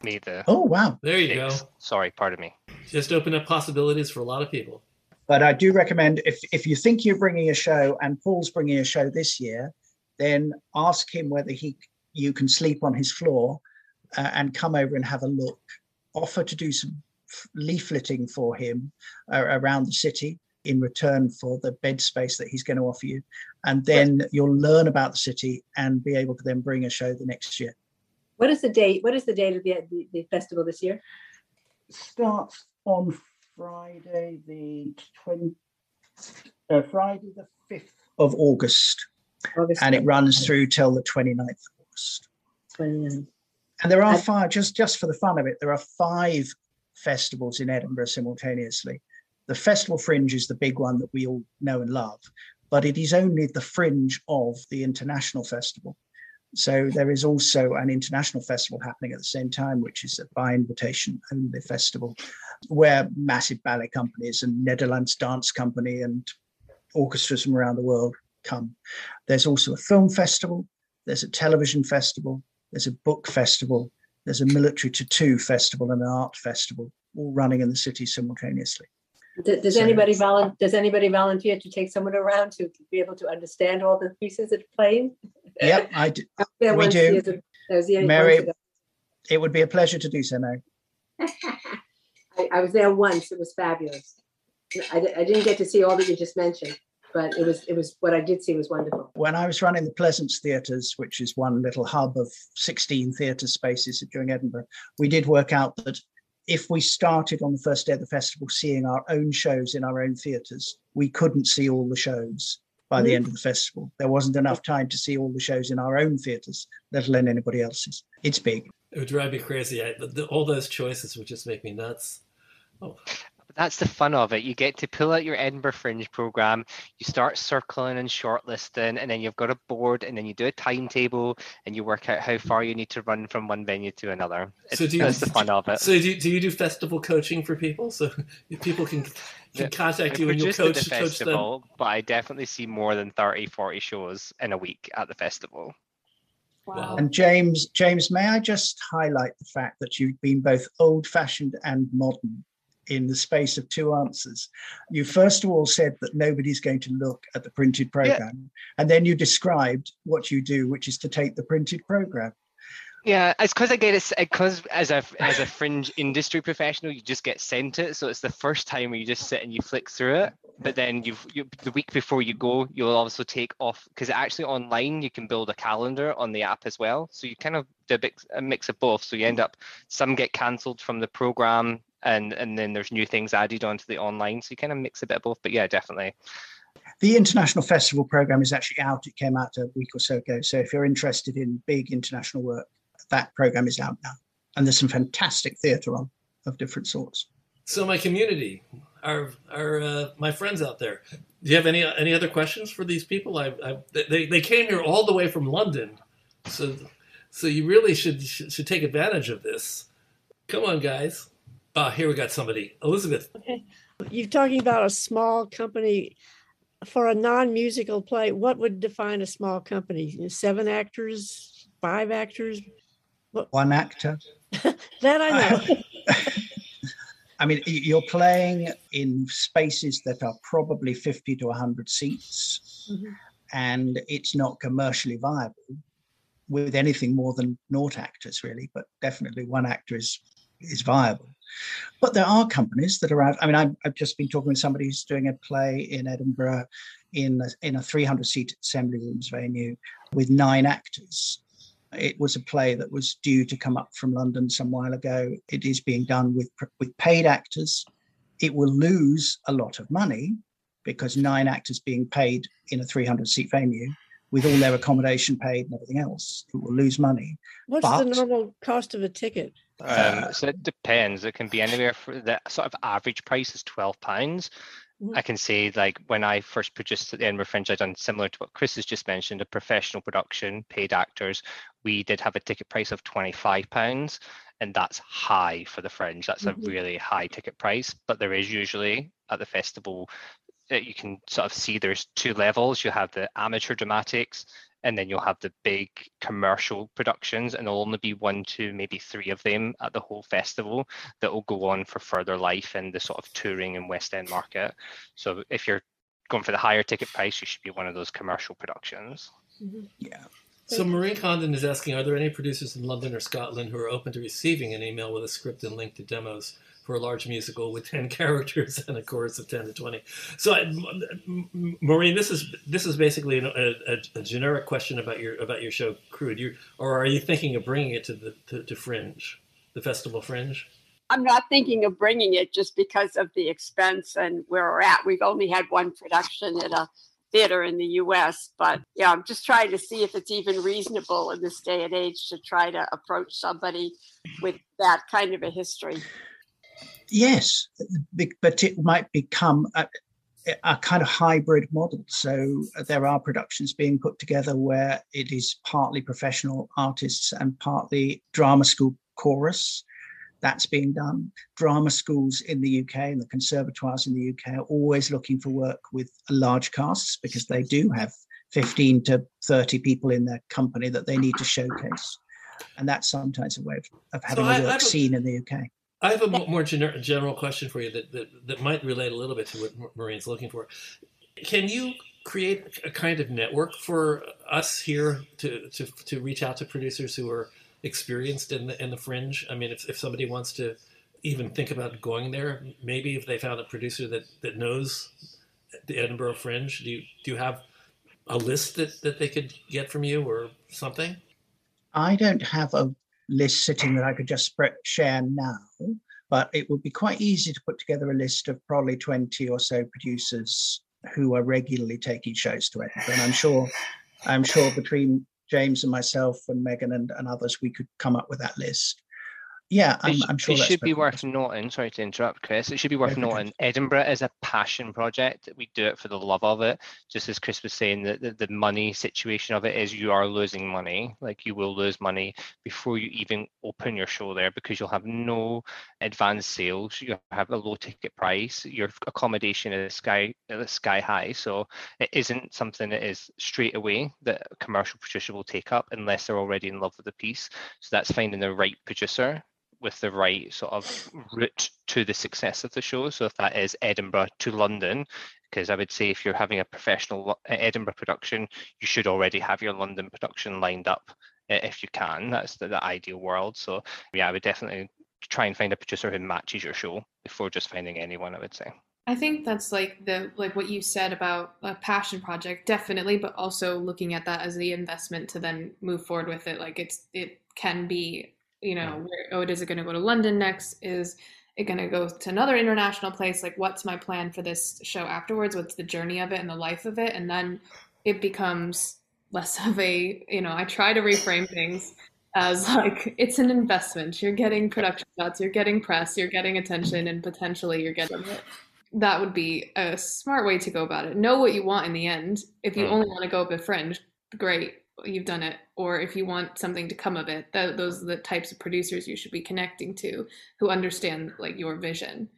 May the. Oh, wow. There you 6th. go. Sorry, pardon me. Just open up possibilities for a lot of people. But I do recommend if, if you think you're bringing a show and Paul's bringing a show this year, then ask him whether he you can sleep on his floor uh, and come over and have a look. Offer to do some leafleting for him uh, around the city in return for the bed space that he's going to offer you. And then you'll learn about the city and be able to then bring a show the next year. What is the date? What is the date of the, the, the festival this year? Starts on Friday the 20, uh, Friday the 5th of August. August and it runs through till the 29th of August. 29th. And there are five, just, just for the fun of it, there are five festivals in Edinburgh simultaneously. The Festival Fringe is the big one that we all know and love, but it is only the fringe of the International Festival. So there is also an international festival happening at the same time, which is a by invitation only festival, where massive ballet companies and Netherlands Dance Company and orchestras from around the world come. There's also a film festival, there's a television festival, there's a book festival, there's a military tattoo festival and an art festival, all running in the city simultaneously. Does, anybody does anybody volunteer to take someone around to be able to understand all the pieces are playing? Yep, I d- I was there We do. years ago- that was years Mary- it would be a pleasure to do so now. I, I was there once. It was fabulous. I, I didn't get to see all that you just mentioned, but it was, it was, what I did see was wonderful. When I was running the Pleasance Theatres, which is one little hub of 16 theatre spaces during Edinburgh, we did work out that if we started on the first day of the festival seeing our own shows in our own theatres, we couldn't see all the shows by the Mhm. end of the festival. There wasn't enough time to see all the shows in our own theatres, let alone anybody else's. It's big. It would drive me crazy. I, the, the, all those choices would just make me nuts. Oh, But that's the fun of it. You get to pull out your Edinburgh Fringe program, you start circling and shortlisting, and then you've got a board, and then you do a timetable, and you work out how far you need to run from one venue to another. It's, So do you- that's the fun of it. So do you, do you do festival coaching for people? So people can can Yeah, contact I you and you'll coach the coach them. festival, but I definitely see more than 30, 40 shows in a week at the festival. Wow. And James, James, may I just highlight the fact that you've been both old-fashioned and modern in the space of two answers. You first of all said that nobody's going to look at the printed program, and then you described what you do, which is to take the printed program. Yeah, it's because I get it because as a as a fringe industry professional, you just get sent it. So it's the first time where you just sit and you flick through it. But then you've you, the week before you go, you'll also take off because actually online you can build a calendar on the app as well. So you kind of do a mix, a mix of both. So you end up some get cancelled from the program, and and then there's new things added onto the online. So you kind of mix a bit of both. But yeah, definitely. The International Festival program is actually out. It came out a week or so ago. So if you're interested in big international work, that program is out now. And there's some fantastic theatre on of different sorts. So my community, our our uh, my friends out there, do you have any any other questions for these people? I, I they they came here all the way from London, so so you really should should, should take advantage of this. Come on, guys. Ah, here we got somebody. Elizabeth. Okay, You're talking about a small company for a non-musical play. What would define a small company? Seven actors, five actors? One actor. That I know. I mean, you're playing in spaces that are probably 50 to 100 seats, Mhm. and it's not commercially viable with anything more than naught actors, really. But definitely one actor is is viable. But there are companies that are out. I mean, I've, I've just been talking with somebody who's doing a play in Edinburgh in a, in a 300 seat assembly rooms venue with nine actors. It was a play that was due to come up from London some while ago. It is being done with with paid actors. It will lose a lot of money because nine actors being paid in a 300 seat venue with all their accommodation paid and everything else, it will lose money. What's the normal cost of a ticket? Um, Uh, so it depends. It can be anywhere for the sort of average price is twelve pounds. Mhm. I can say like when I first produced at the Edinburgh Fringe, I done similar to what Chris has just mentioned, a professional production, paid actors. We did have a ticket price of twenty five pounds, and that's high for the Fringe. That's Mhm. a really high ticket price. But there is usually at the festival you can sort of see there's two levels. You have the amateur dramatics and then you'll have the big commercial productions and there'll only be one two maybe three of them at the whole festival that will go on for further life in the sort of touring and west end market so if you're going for the higher ticket price you should be one of those commercial productions Yeah. So Maureen Condon is asking, are there any producers in London or Scotland who are open to receiving an email with a script and link to demos for a large musical with 10 characters and a chorus of 10 to 20? So I, Maureen, this is this is basically a, a, a generic question about your about your show Crude. You or are you thinking of bringing it to the to, to Fringe, the festival Fringe? I'm not thinking of bringing it just because of the expense and where we're at. We've only had one production at a theater in the US, but yeah, I'm just trying to see if it's even reasonable in this day and age to try to approach somebody with that kind of a history. Yes, but it might become a, a kind of hybrid model. So uh, there are productions being put together where it is partly professional artists and partly drama school chorus. That's being done. Drama schools in the UK and the conservatoires in the UK are always looking for work with large casts because they do have 15 to 30 people in their company that they need to showcase. And that's sometimes a way of, of having So a work I've- scene in the UK. I have a more gener- general question for you that, that, that might relate a little bit to what Ma- Marine's looking for. Can you create a kind of network for us here to, to, to reach out to producers who are experienced in the, in the fringe? I mean, if, if somebody wants to even think about going there, maybe if they found a producer that, that knows the Edinburgh Fringe, do you, do you have a list that, that they could get from you or something? I don't have a list sitting that I could just spread, share now, but it would be quite easy to put together a list of probably 20 or so producers who are regularly taking shows to Edinburgh. And I'm sure, I'm sure between James and myself and Megan and, and others, we could come up with that list. Yeah, I'm, it, I'm sure it should be worth noting. Sorry to interrupt, Chris. It should be worth noting. Edinburgh is a passion project. We do it for the love of it. Just as Chris was saying, that the, the money situation of it is you are losing money. Like you will lose money before you even open your show there because you'll have no advanced sales. You have a low ticket price. Your accommodation is sky is sky high. So it isn't something that is straight away that a commercial producer will take up unless they're already in love with the piece. So that's finding the right producer with the right sort of route to the success of the show. So if that is Edinburgh to London, because I would say if you're having a professional uh, Edinburgh production, you should already have your London production lined up uh, if you can. That's the, the ideal world. So yeah, I would definitely try and find a producer who matches your show before just finding anyone. I would say. I think that's like the like what you said about a passion project, definitely, but also looking at that as the investment to then move forward with it. Like it's it can be, you know, where, oh, is it going to go to London next? Is it going to go to another international place? Like, what's my plan for this show afterwards? What's the journey of it and the life of it? And then it becomes less of a, you know, I try to reframe things as like it's an investment. You're getting production shots, you're getting press, you're getting attention, and potentially you're getting it that would be a smart way to go about it. Know what you want in the end. If you Mm. only want to go up a fringe, great, you've done it. Or if you want something to come of it, that, those are the types of producers you should be connecting to who understand like your vision.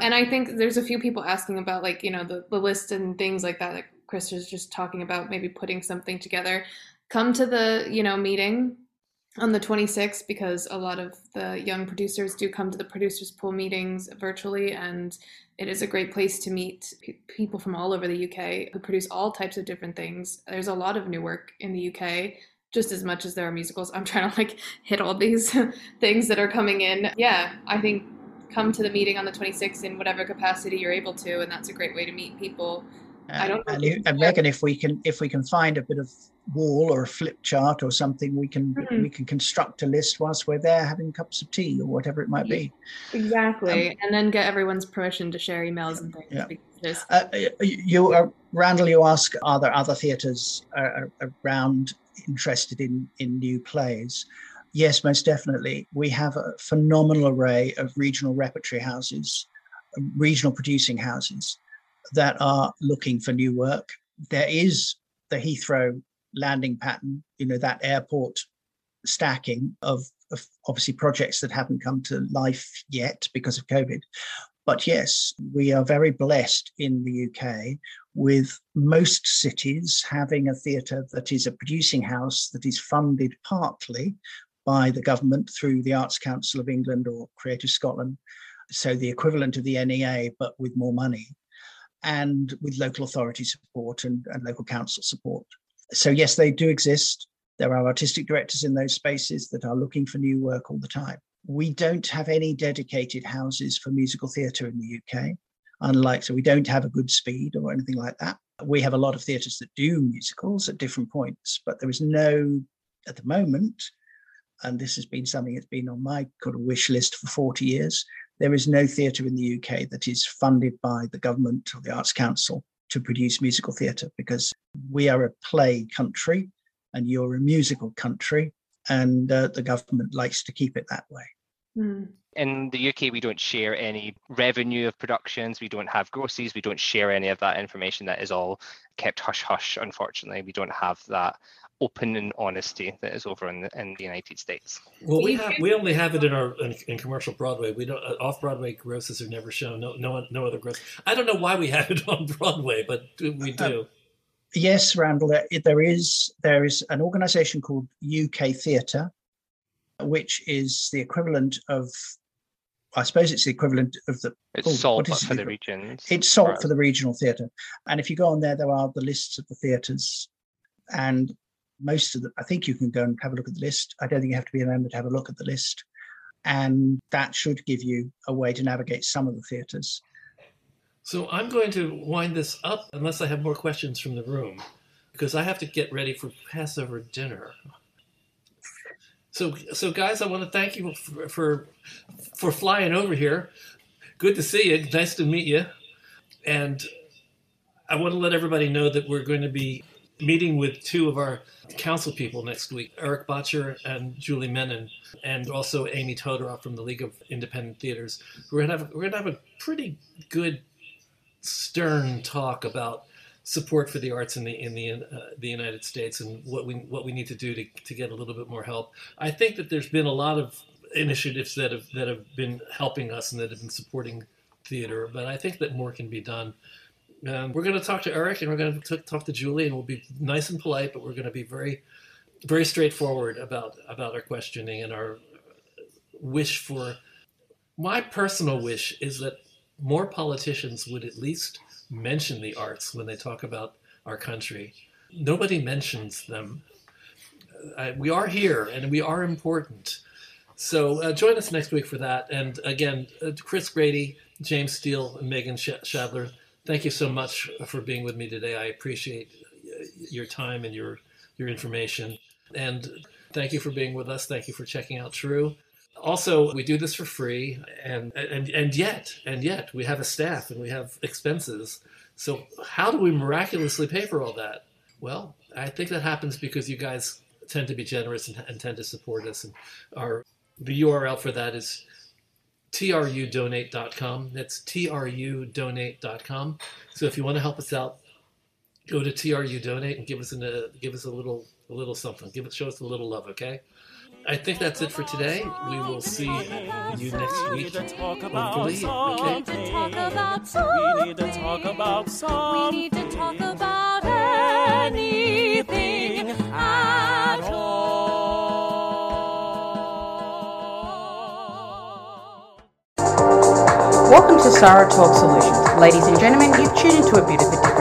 And I think there's a few people asking about like you know the the list and things like that. That Chris was just talking about, maybe putting something together. Come to the you know meeting on the 26th because a lot of the young producers do come to the producers pool meetings virtually and it is a great place to meet pe- people from all over the UK who produce all types of different things. There's a lot of new work in the UK just as much as there are musicals. I'm trying to like hit all these things that are coming in. Yeah, I think come to the meeting on the 26th in whatever capacity you're able to and that's a great way to meet people. I don't know And, you, and Megan, if we can, if we can find a bit of wall or a flip chart or something, we can Mhm. we can construct a list whilst we're there having cups of tea or whatever it might be. Exactly. and then get everyone's permission to share emails and things. Yeah. because Uh, you, uh, Randall, you ask, are there other theatres uh, around interested in in new plays? Yes, most definitely. We have a phenomenal array of regional repertory houses, uh, regional producing houses that are looking for new work. There is the Heathrow landing pattern, you know, that airport stacking of, of obviously projects that haven't come to life yet because of COVID. But yes, we are very blessed in the UK with most cities having a theatre that is a producing house that is funded partly by the government through the Arts Council of England or Creative Scotland. So the equivalent of the NEA, but with more money and with local authority support and, and local council support. So, yes, they do exist. There are artistic directors in those spaces that are looking for new work all the time. We don't have any dedicated houses for musical theatre in the UK, unlike, so we don't have a Goodspeed or anything like that. We have a lot of theatres that do musicals at different points, but there is no, at the moment, and this has been something that's been on my kind of wish list for 40 years, there is no theatre in the UK that is funded by the government or the Arts Council to produce musical theatre because we are a play country and you're a musical country and uh, the government likes to keep it that way. Hmm. In the UK, we don't share any revenue of productions. We don't have grosses. We don't share any of that information. That is all kept hush hush. Unfortunately, we don't have that open and honesty that is over in the, in the United States. Well, we have we only have it in our in, in commercial Broadway. We don't uh, off Broadway grosses are never shown. No, no, no other gross. I don't know why we have it on Broadway, but we do. Yes, Randall, there, there is there is an organisation called UK Theatre, which is the equivalent of, I suppose it's the equivalent of the. It's oh, SOLT what but it? for the regions. It's SOLT Right. for the regional theatre, and if you go on there, there are the lists of the theatres, and most of them. I think you can go and have a look at the list. I don't think you have to be a member to have a look at the list, and that should give you a way to navigate some of the theatres. So I'm going to wind this up unless I have more questions from the room, because I have to get ready for Passover dinner. So, so guys, I want to thank you for for, for flying over here. Good to see you. Nice to meet you. And I want to let everybody know that we're going to be meeting with two of our council people next week, Erik Bottcher and Julie Menin, and also Amy Todorov from the League of Independent Theaters. We're gonna have we're gonna have a pretty good stern talk about support for the arts in the in the uh, the United States and what we what we need to do to, to get a little bit more help. I think that there's been a lot of initiatives that have that have been helping us and that have been supporting theater, but I think that more can be done. Um, we're going to talk to Eric and we're going to talk to Julie, and we'll be nice and polite, but we're going to be very very straightforward about about our questioning and our wish for. My personal wish is that more politicians would at least mention the arts when they talk about our country. Nobody mentions them. Uh, we are here and we are important. So uh, join us next week for that. And again, uh, Chris Grady, James Steel, and Megan Sh- Schadler, thank you so much for being with me today. I appreciate uh, your time and your your information. And thank you for being with us. Thank you for checking out TRU. Also, we do this for free, and and and yet and yet we have a staff and we have expenses. So how do we miraculously pay for all that? Well, I think that happens because you guys tend to be generous and, and tend to support us. And our the URL for that is trudonate.com. That's trudonate.com. So if you want to help us out, go to trudonate and give us an, uh, give us a little a little something. Give it show us a little love, okay? I think that's it for today. We will see you next week. Hopefully, okay? We need to talk about We need to talk about We need to talk about anything at Welcome to Sarah Talk Solutions. Ladies and gentlemen, you've tuned into a bit of a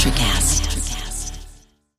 Electric